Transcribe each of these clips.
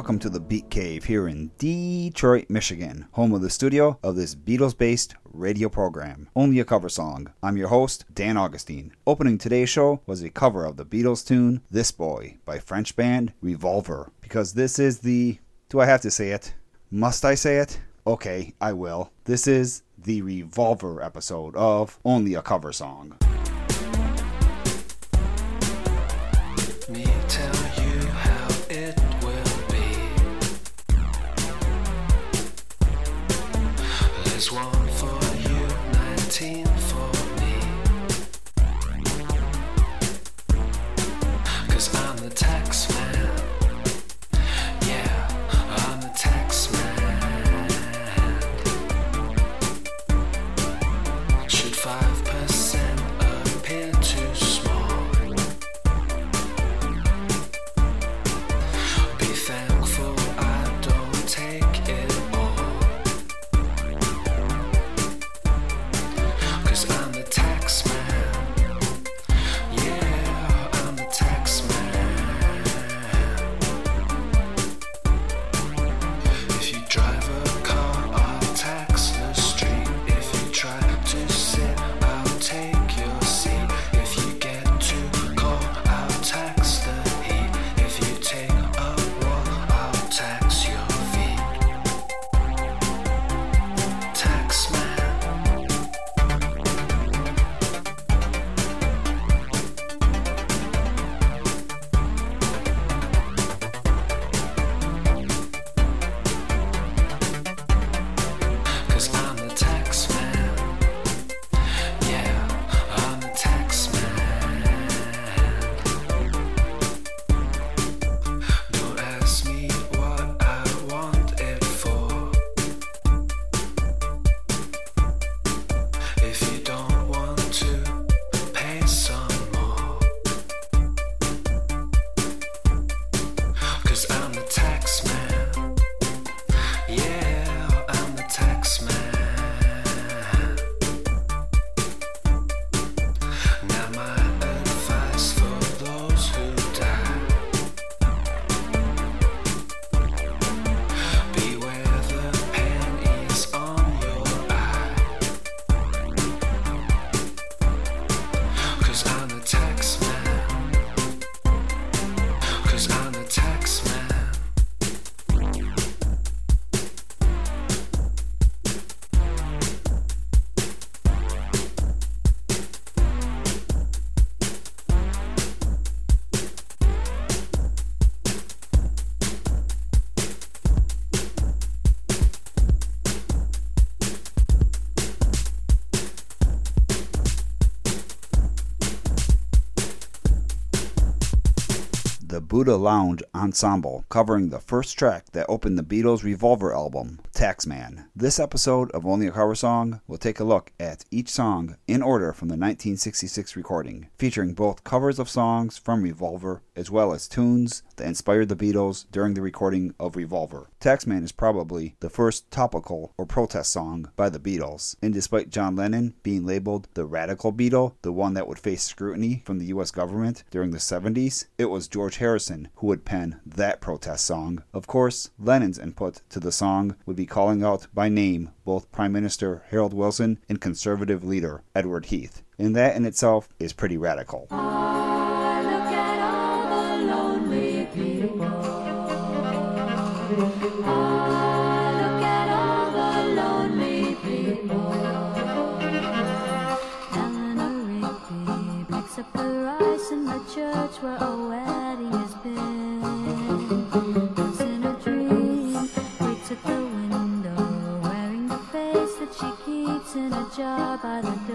welcome to the Beat Cave here in Detroit, Michigan, home of the studio of this Beatles based radio program, Only a Cover Song. I'm your host, Dan Augustine. Opening today's show was a cover of the Beatles tune This Boy by French band Revolver, because this is the. Do I have to say it? Must I say it? Okay, I will. This is the Revolver episode of Only a Cover Song. Buddha Lounge Ensemble, covering the first track that opened the Beatles' Revolver album, Taxman. This episode of Only a Cover Song will take a look at each song in order from the 1966 recording, featuring both covers of songs from Revolver as well as tunes that inspired the Beatles during the recording of Revolver. Taxman is probably the first topical or protest song by the Beatles, and despite John Lennon being labeled the radical Beatle, the one that would face scrutiny from the US government during the 70s, it was George Harrison who would pen that protest song. Of course, Lennon's input to the song would be calling out by name both Prime Minister Harold Wilson and conservative leader Edward Heath. And that in itself is pretty radical. I look at keeps in a jar by the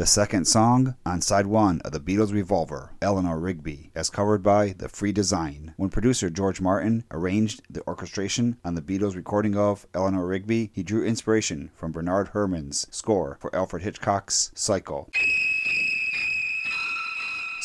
The second song on side one of the Beatles' Revolver, Eleanor Rigby, as covered by The Free Design. When producer George Martin arranged the orchestration on the Beatles' recording of Eleanor Rigby, he drew inspiration from Bernard Herrmann's score for Alfred Hitchcock's Psycho.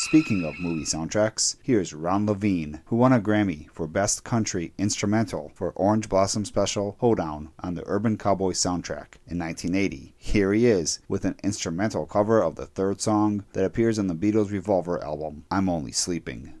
Speaking of movie soundtracks, here's Ron Levine, who won a Grammy for Best Country Instrumental for Orange Blossom Special Hoedown on the Urban Cowboy soundtrack in 1980. Here he is with an instrumental cover of the third song that appears on the Beatles' Revolver album, I'm Only Sleeping.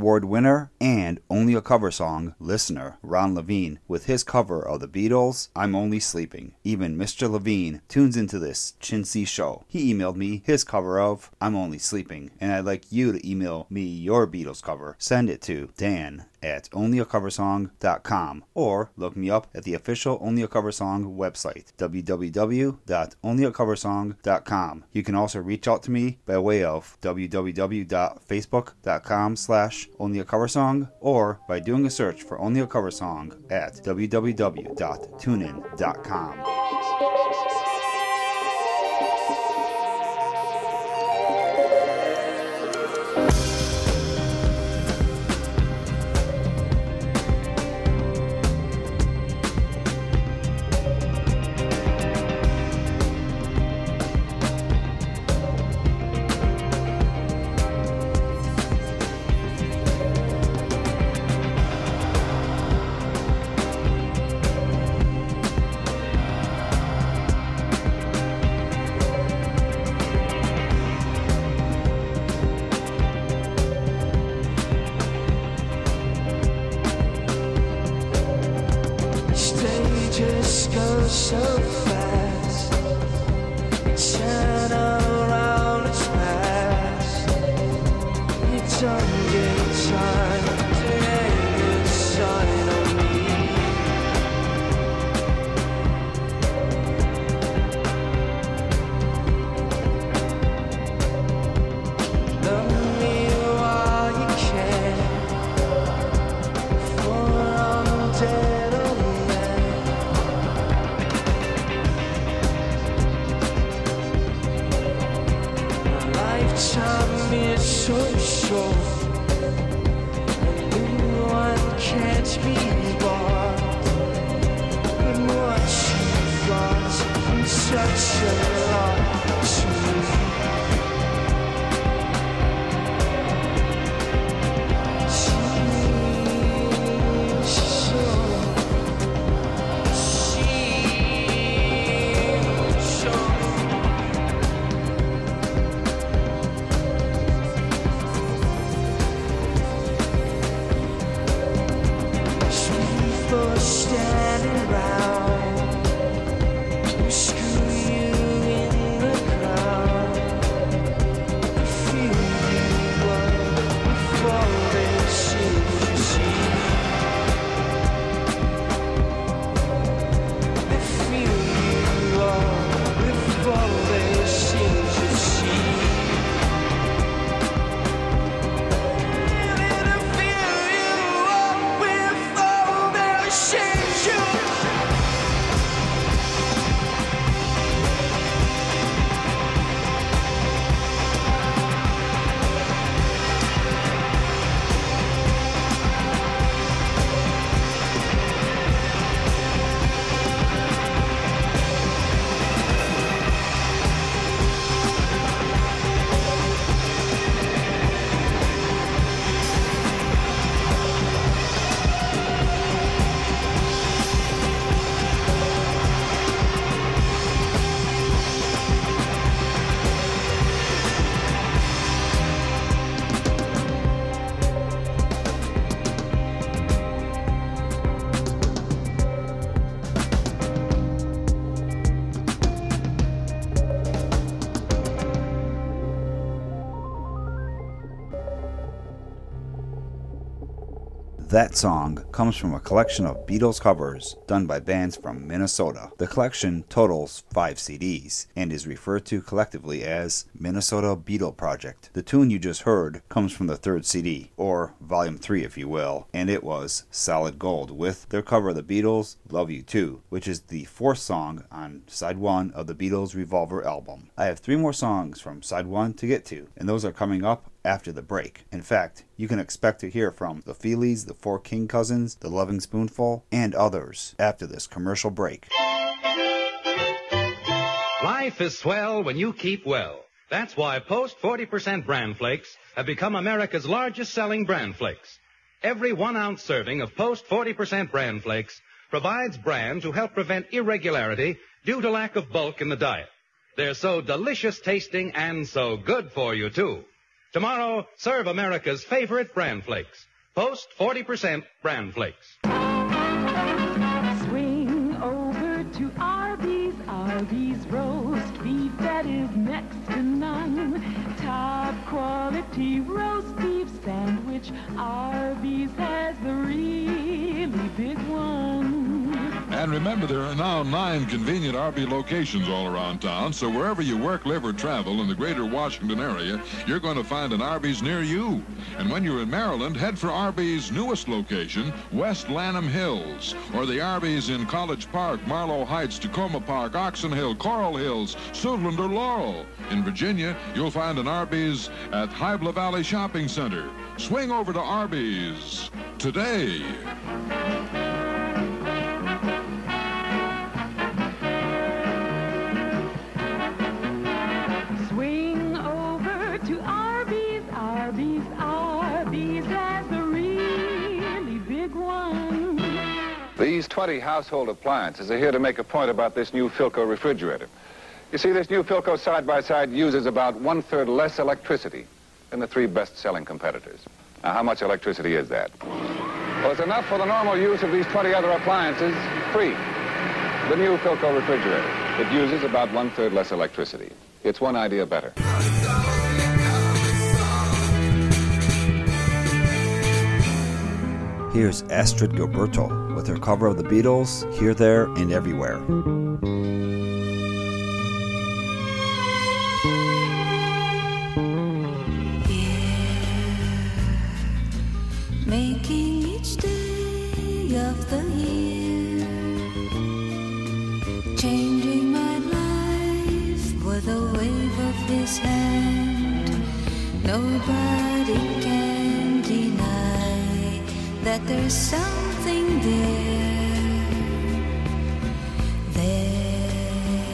Award winner and only a cover song listener Ron Levine with his cover of the Beatles' I'm Only Sleeping. Even Mr. Levine tunes into this chintzy show. He emailed me his cover of I'm Only Sleeping, and I'd like you to email me your Beatles cover. Send it to Dan at onlyacoversong.com or look me up at the official Only a Cover Song website, www.onlyacoversong.com. You can also reach out to me by way of www.facebook.com slash onlyacoversong or by doing a search for Only a Cover Song at www.tunein.com. That song comes from a collection of Beatles covers done by bands from Minnesota. The collection totals five CDs and is referred to collectively as Minnesota Beatle Project. The tune you just heard comes from the third CD, or Volume 3 if you will, and it was Solid Gold with their cover of the Beatles' Love You Too, which is the fourth song on side one of the Beatles' Revolver album. I have three more songs from side one to get to, and those are coming up after the break. In fact, you can expect to hear from the Feelies, the Four King Cousins, the Lovin' Spoonful, and others after this commercial break. Life is swell when you keep well. That's why Post 40% bran flakes have become America's largest selling bran flakes. Every one ounce serving of Post 40% bran flakes provides bran to help prevent irregularity due to lack of bulk in the diet. They're so delicious tasting and so good for you too. Tomorrow, serve America's favorite bran flakes. Post 40% bran flakes. Swing over to Arby's, Arby's roast beef that is next to none. Top quality roast beef sandwich, Arby's has the really big one. And remember, there are now nine convenient RB locations all around town, so wherever you work, live, or travel in the greater Washington area, you're going to find an Arby's near you. And when you're in Maryland, head for Arby's newest location, West Lanham Hills, or the Arby's in College Park, Marlow Heights, Takoma Park, Oxon Hill, Coral Hills, Suitland, or Laurel. In Virginia, you'll find an Arby's at Hybla Valley Shopping Center. Swing over to Arby's today. These 20 household appliances are here to make a point about this new Philco refrigerator. You see, this new Philco side-by-side uses about one-third less electricity than the three best-selling competitors. Now, how much electricity is that? Well, it's enough for the normal use of these 20 other appliances free. The new Philco refrigerator. It uses about one third less electricity. It's one idea better. Here's Astrud Gilberto with her cover of the Beatles, Here, There, and Everywhere. making each day of the year, changing my life with a wave of his hand. Nobody can deny that there's there. There,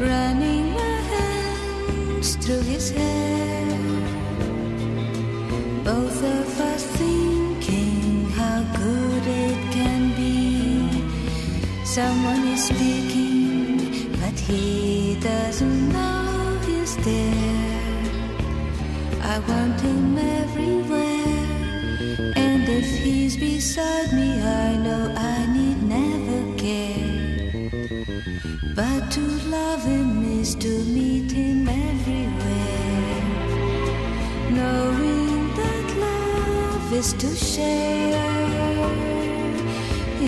running hands through his hair. Both of us thinking how good it can be. Someone is speaking, but he doesn't know he's there. I want him beside me, I know I need never care. But to love him is to meet him everywhere knowing that love is to share.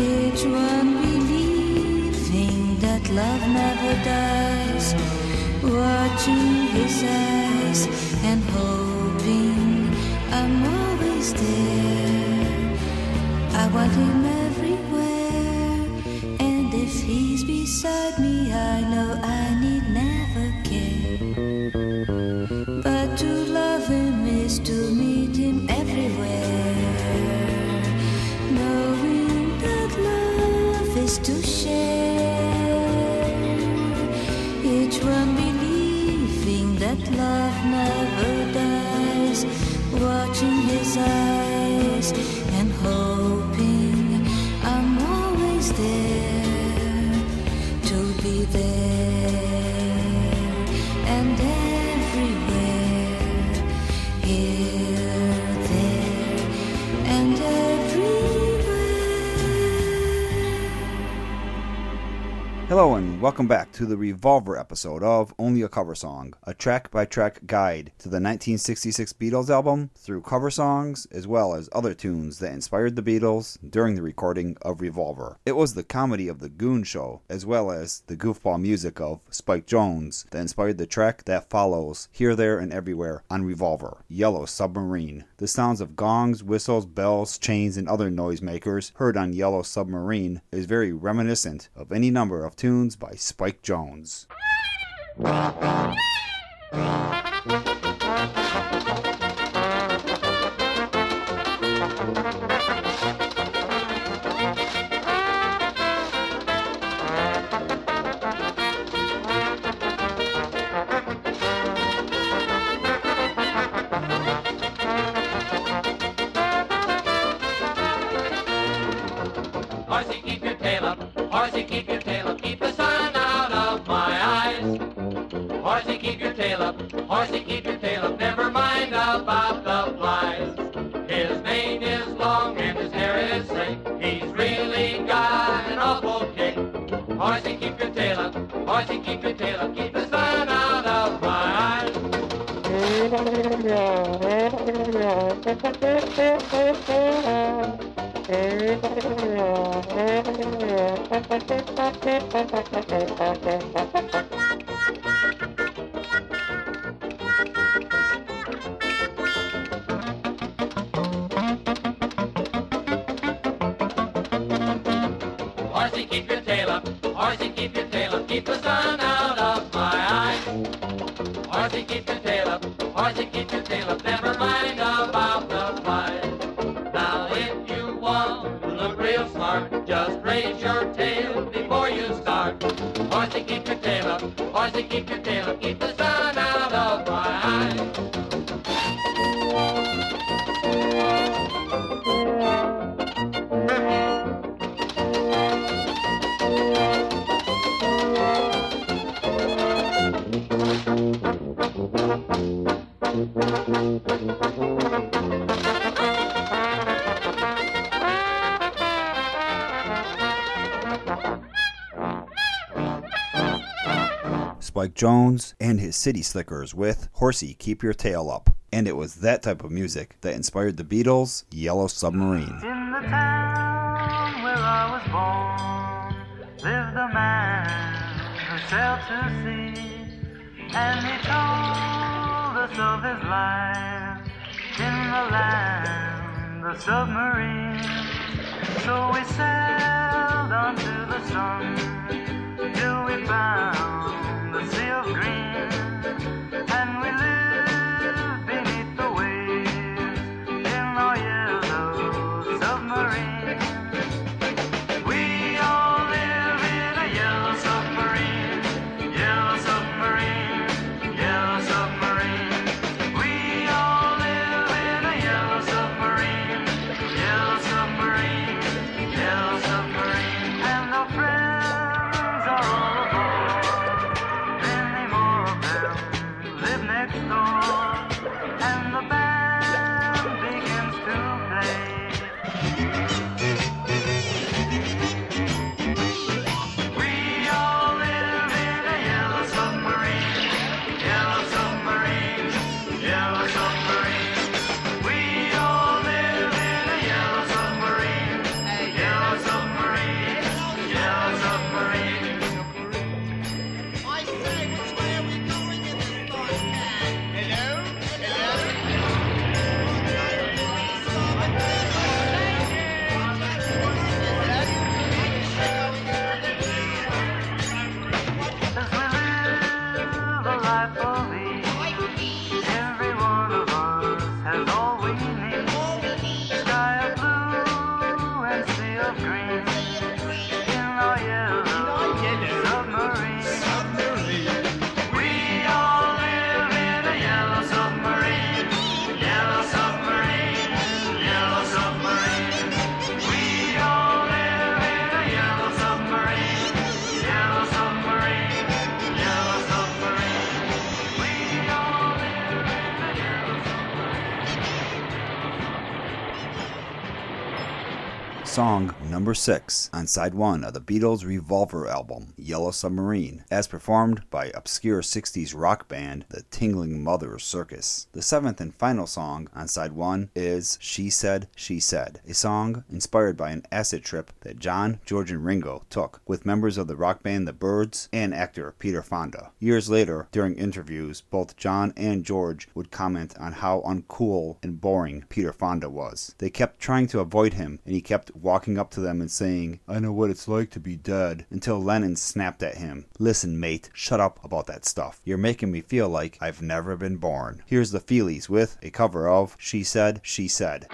Each one believing that love never dies, watching his eyes and hoping I'm always there. I want welcome back to the Revolver episode of Only a Cover Song, a track by track guide to the 1966 Beatles album through cover songs as well as other tunes that inspired the Beatles during the recording of Revolver. It was the comedy of The Goon Show as well as the goofball music of Spike Jones that inspired the track that follows Here, There, and Everywhere on Revolver, Yellow Submarine. The sounds of gongs, whistles, bells, chains, and other noisemakers heard on Yellow Submarine is very reminiscent of any number of tunes by Spike Jones. Horsey, keep your tail up. Horsey, keep your tail Horsey, keep your tail up. Never mind about the flies. His mane is long and his hair is slick. He's really got an awful kick. Horsey, keep your tail up. Horsey, keep your tail up. Keep the sun out of my eyes. City Slickers with Horsey Keep Your Tail Up. And it was that type of music that inspired the Beatles' Yellow Submarine. In the town where I was born lived a man who sailed to sea, and he told us of his life in the land of submarines. So we sailed onto the sun till we found the sea of green, Song number 6 on side 1 of the Beatles' Revolver album, Yellow Submarine, as performed by obscure 60s rock band The Tingling Mother's Circus. The seventh and final song on side 1 is She Said, She Said, a song inspired by an acid trip that John, George, and Ringo took with members of the rock band The Byrds and actor Peter Fonda. Years later, during interviews, both John and George would comment on how uncool and boring Peter Fonda was. They kept trying to avoid him, and he kept walking up to them and saying, I know what it's like to be dead, until Lennon snapped at him. Listen, mate, shut up about that stuff. You're making me feel like I've never been born. Here's the Feelies with a cover of She Said, She Said.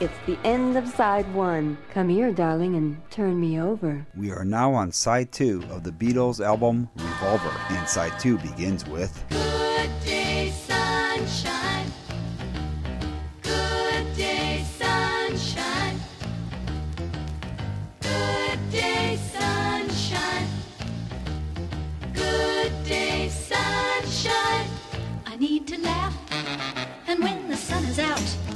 It's the end of side one. Come here, darling, and turn me over. We are now on side two of the Beatles album Revolver, and side two begins with Good day, sunshine. Good day, sunshine. Good day, sunshine. Good day, sunshine. I need to laugh, and when the sun is out,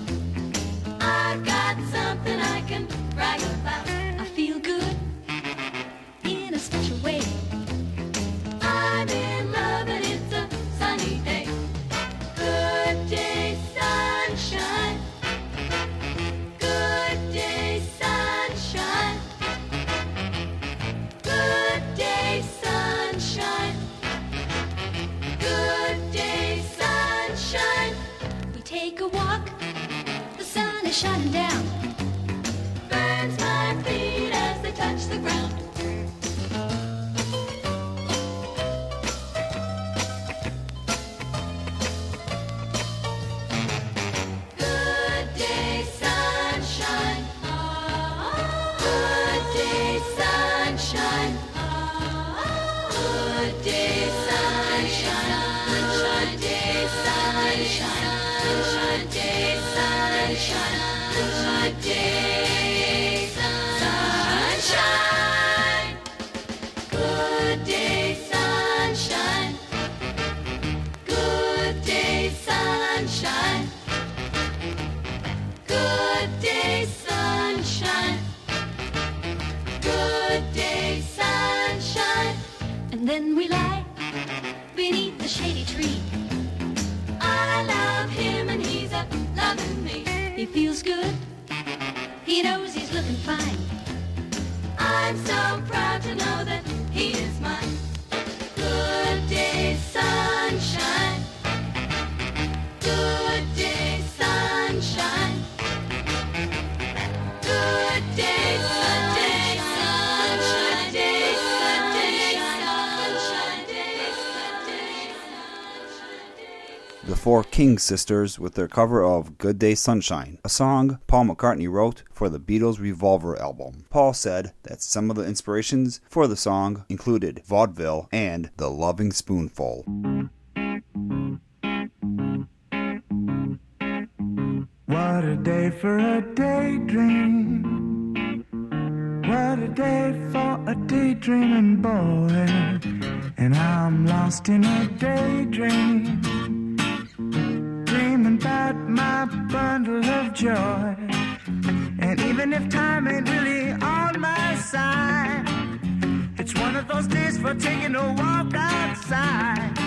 He feels good. He knows he's looking fine. I'm so proud to know that he is mine. Good day, sunshine. Good Four King Sisters with their cover of Good Day Sunshine, a song Paul McCartney wrote for the Beatles' Revolver album. Paul said that some of the inspirations for the song included vaudeville and The Lovin' Spoonful. What a day for a daydream. What a day for a daydreaming boy. And I'm lost in a daydream. Dreaming about my bundle of joy. And even if time ain't really on my side, it's one of those days for taking a walk outside.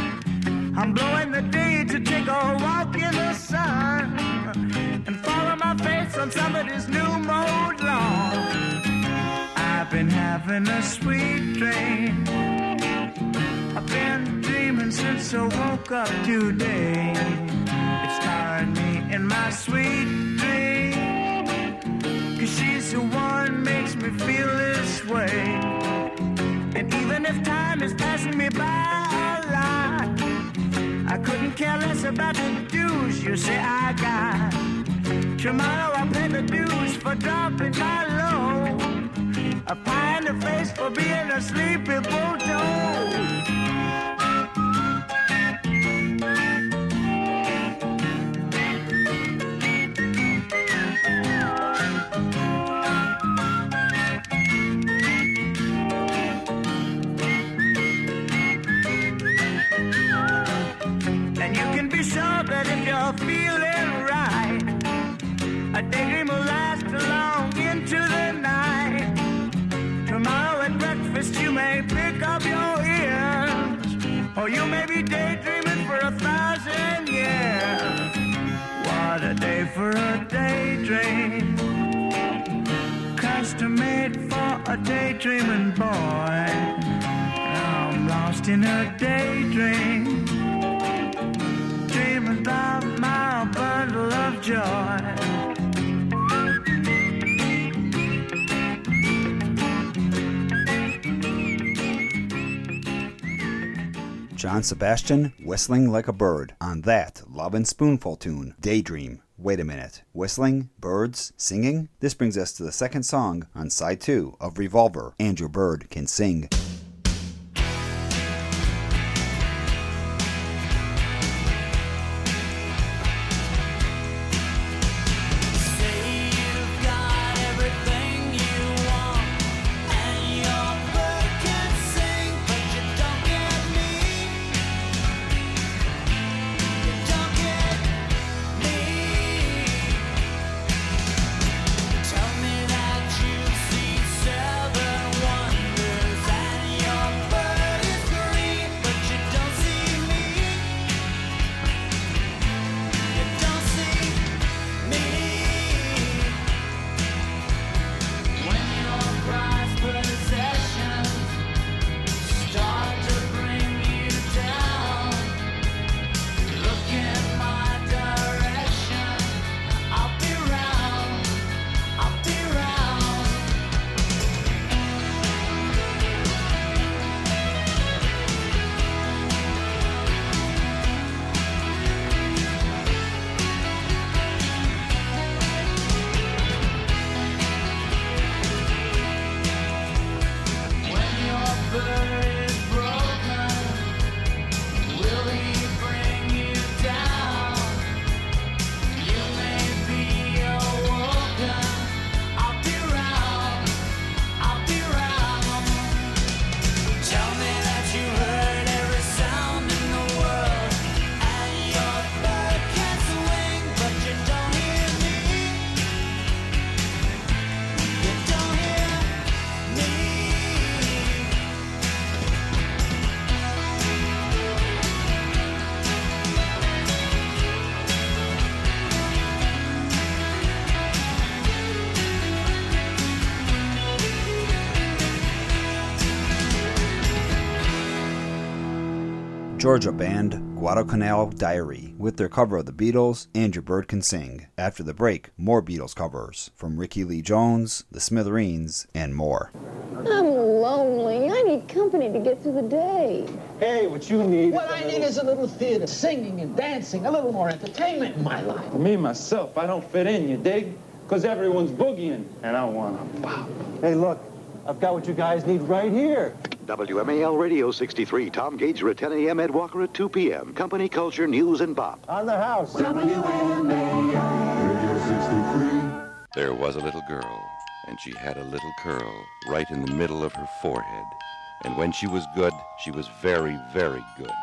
I'm blowing the day to take a walk in the sun and follow my face on somebody's new mode lawn. I've been having a sweet dream. I've been dreaming since I woke up today. It's starring me in my sweet dream. Cause she's the one makes me feel this way. And even if time is passing me by a lot, I couldn't care less about the dues you say I got. Tomorrow I'll pay the dues for dropping my low. A pie in the face for being a sleepy bulldog. A daydreaming boy. I'm lost in a daydream dreaming about my bundle of joy. John Sebastian whistling like a bird on that Lovin' Spoonful tune, Daydream. Wait a minute. Whistling? Birds? Singing? This brings us to the second song on side two of Revolver And Your Bird Can Sing. Georgia band Guadalcanal Diary with their cover of the Beatles, and Your Bird Can Sing. After the break, more Beatles covers from Rickie Lee Jones, The Smithereens, and more. I'm lonely. I need company to get through the day. Hey, what you need? What I need is a little theater, singing and dancing, a little more entertainment in my life. Me, myself, I don't fit in, you dig? Because everyone's boogieing, and I want to pop. Hey, look, I've got what you guys need right here. WMAL Radio 63, Tom Gauger at 10 a.m., Ed Walker at 2 p.m. Company Culture, News, and Bop. On the house. WMAL Radio 63. There was a little girl, and she had a little curl right in the middle of her forehead. And when she was good, she was very, very good.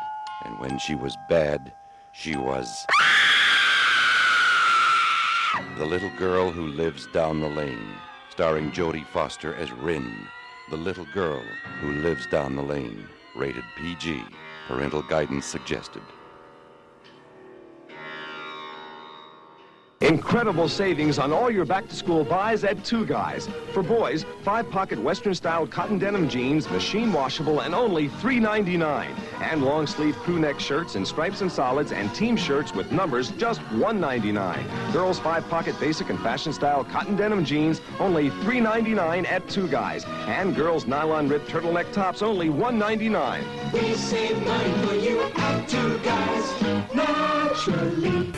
And when she was bad, she was. The Little Girl Who Lives Down the Lane, starring Jodie Foster as Rynn. The Little Girl Who Lives Down the Lane, rated PG. Parental guidance suggested. Incredible savings on all your back-to-school buys at Two Guys. For boys, five-pocket Western-style cotton denim jeans, machine washable, and only $3.99. And long-sleeve crew neck shirts in stripes and solids and team shirts with numbers just $1.99. Girls, five-pocket basic and fashion-style cotton denim jeans, only $3.99 at Two Guys. And girls' nylon ribbed turtleneck tops, only $1.99. We save money for you at Two Guys, naturally.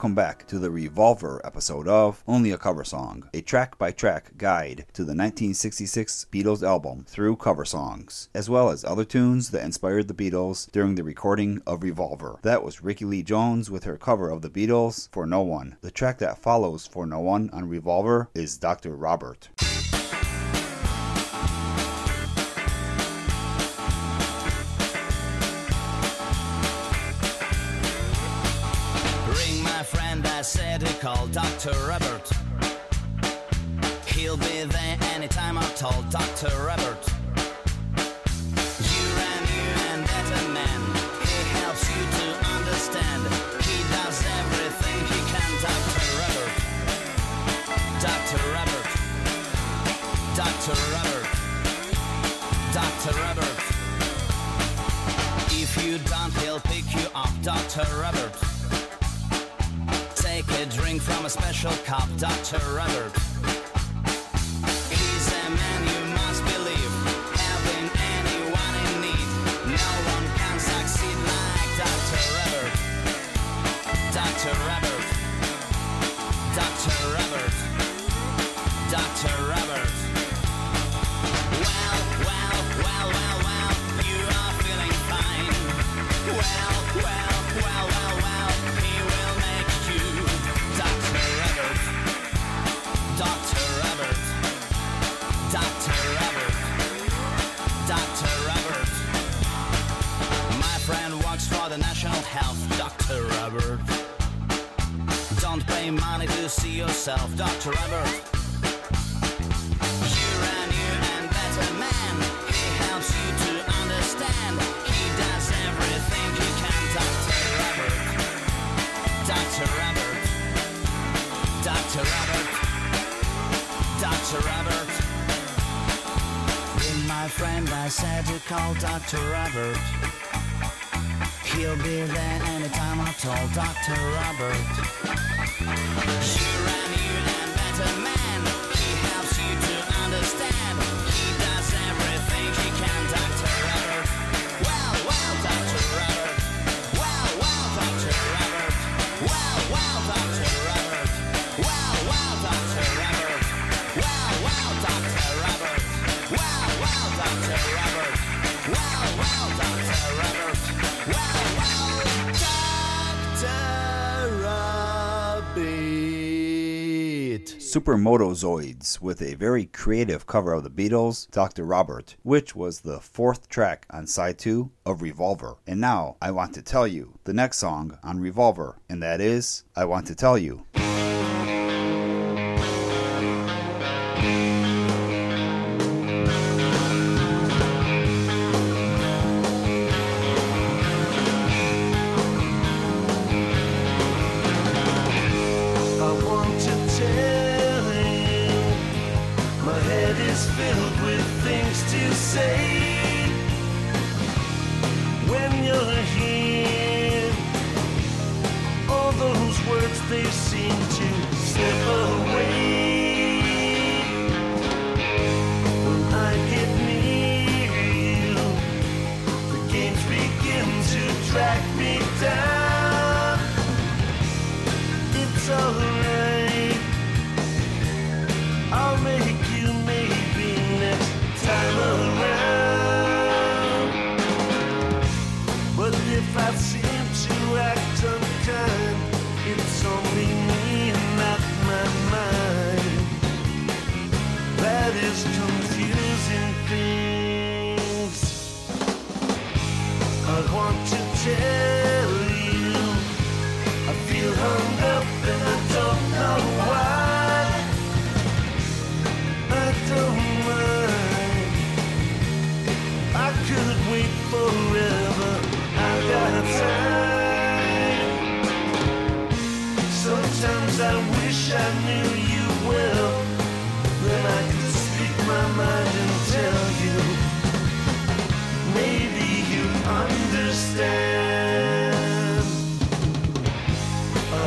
Welcome back to the Revolver episode of Only a Cover Song, a track by track guide to the 1966 Beatles album through cover songs, as well as other tunes that inspired the Beatles during the recording of Revolver. That was Rickie Lee Jones with her cover of the Beatles for No One. The track that follows for No One on Revolver is Dr. Robert. Called Dr. Robert. He'll be there anytime I told Dr. Robert. You and you and better man. He helps you to understand. He does everything he can, Dr. Robert. Dr. Robert. Dr. Robert. Dr. Robert. If you don't, he'll pick you up, Dr. Robert. Take a drink from a special cup, Dr. Robert. He'll be there anytime I told Dr. Robert. You SuperMotoZoids with a very creative cover of the Beatles, Dr. Robert, which was the fourth track on side 2 of Revolver. And now I want to tell you the next song on Revolver, and that is I Want to Tell You.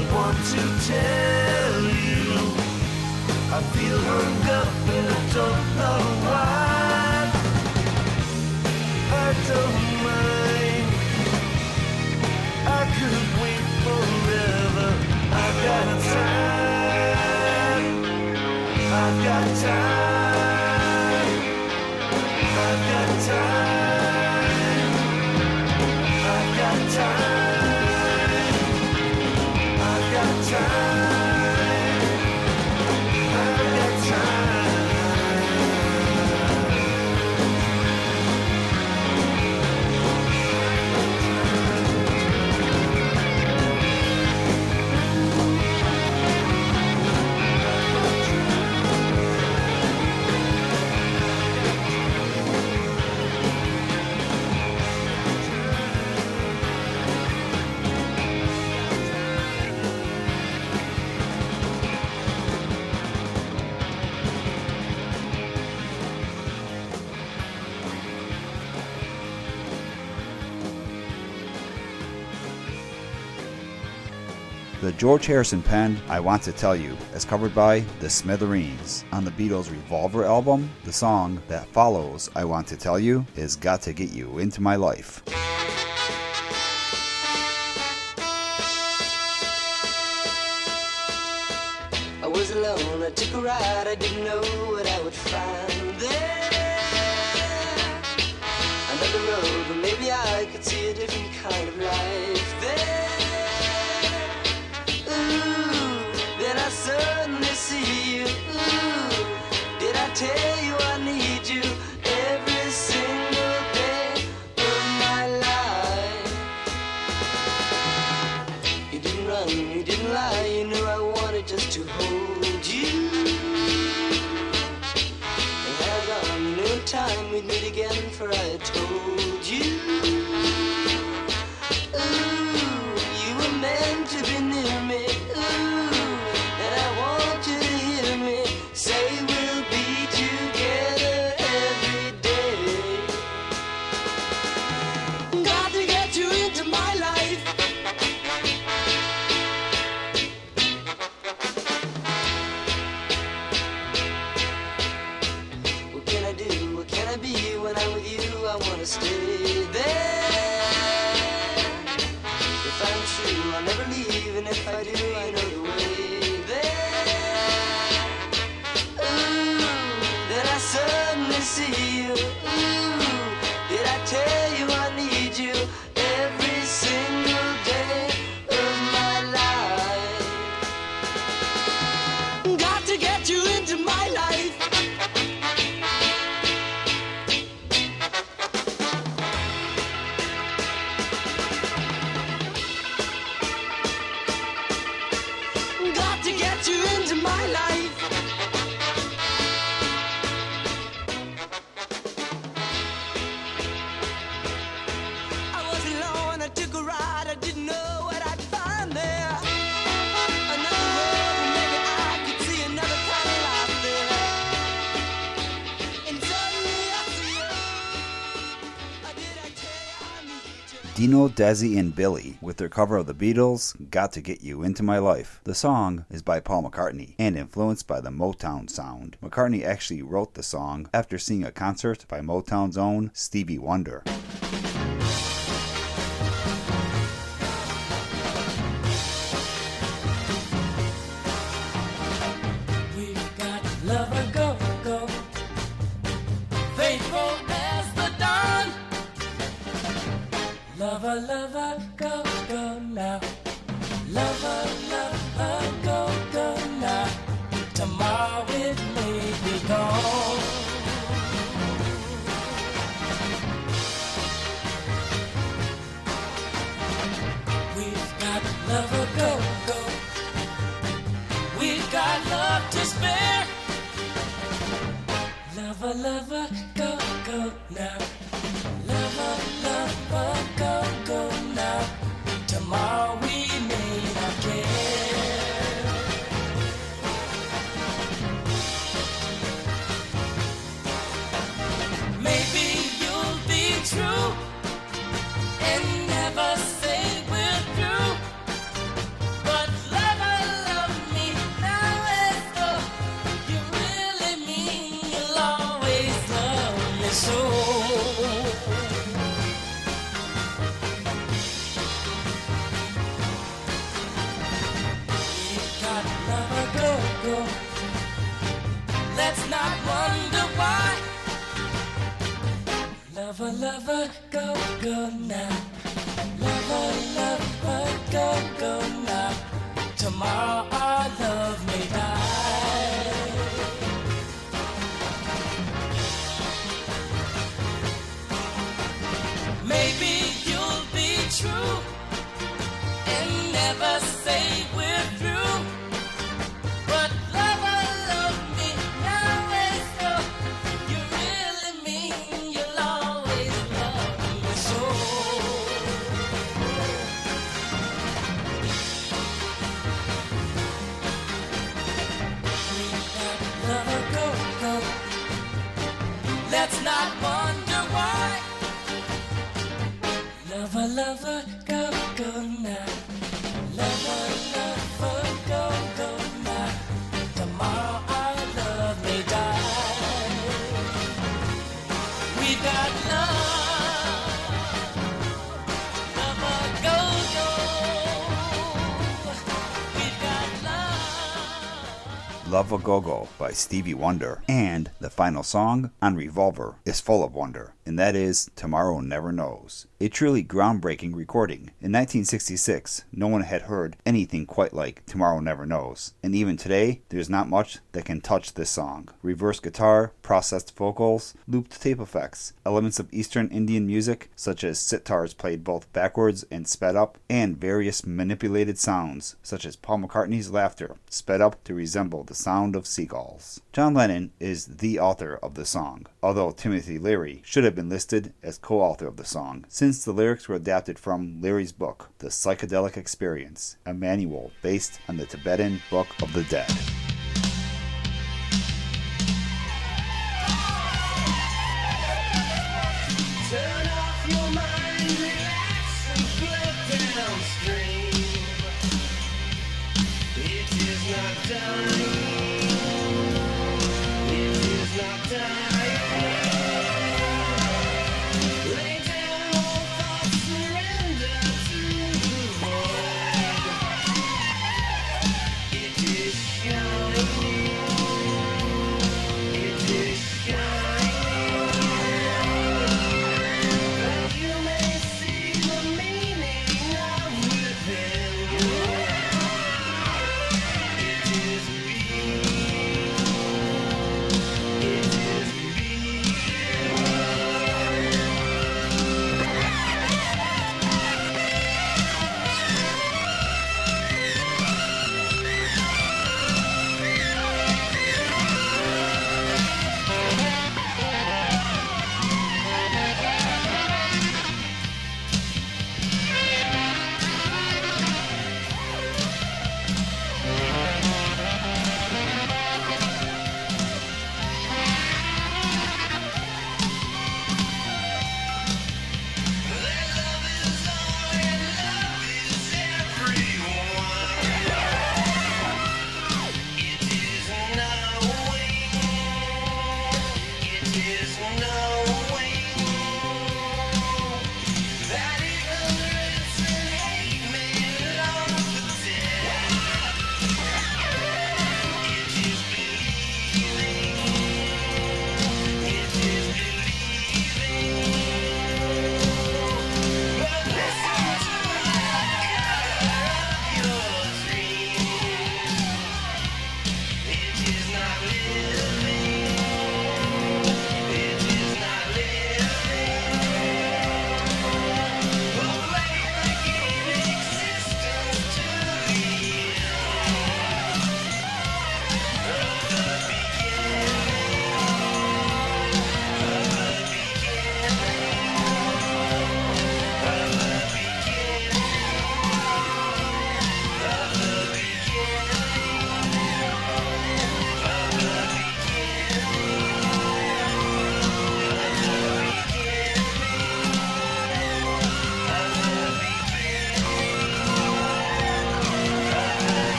I want to tell you. I feel hung up and I don't know why I don't George Harrison penned I Want to Tell You, as covered by The Smithereens. On the Beatles' Revolver album, the song that follows I Want to Tell You is Got to Get You Into My Life. I was alone, I took a ride, I didn't know what I would find there. Another road, but maybe I could see a different kind of light. Dino, Desi, and Billy with their cover of the Beatles' Got to Get You Into My Life. The song is by Paul McCartney and influenced by the Motown sound. McCartney actually wrote the song after seeing a concert by Motown's own Stevie Wonder. lover. Lover, go, go now. Lover, lover, go, go now. Tomorrow love. A Go Go by Stevie Wonder. And the final song on Revolver is full of wonder, and that is Tomorrow Never Knows. A truly groundbreaking recording. In 1966, no one had heard anything quite like Tomorrow Never Knows, and even today, there's not much that can touch this song. Reverse guitar, processed vocals, looped tape effects, elements of Eastern Indian music, such as sitars played both backwards and sped up, and various manipulated sounds, such as Paul McCartney's laughter, sped up to resemble the sound of seagulls. John Lennon is the author of the song, although Timothy Leary should have been listed as co author of the song, since the lyrics were adapted from Leary's book, The Psychedelic Experience, a manual based on the Tibetan Book of the Dead.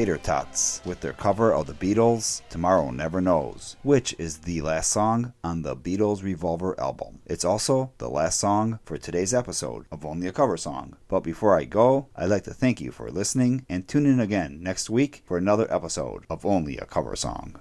Tater Totz with their cover of the Beatles' Tomorrow Never Knows, which is the last song on the Beatles Revolver album. It's also the last song for today's episode of Only a Cover Song. But before I go, I'd like to thank you for listening and tune in again next week for another episode of Only a Cover Song.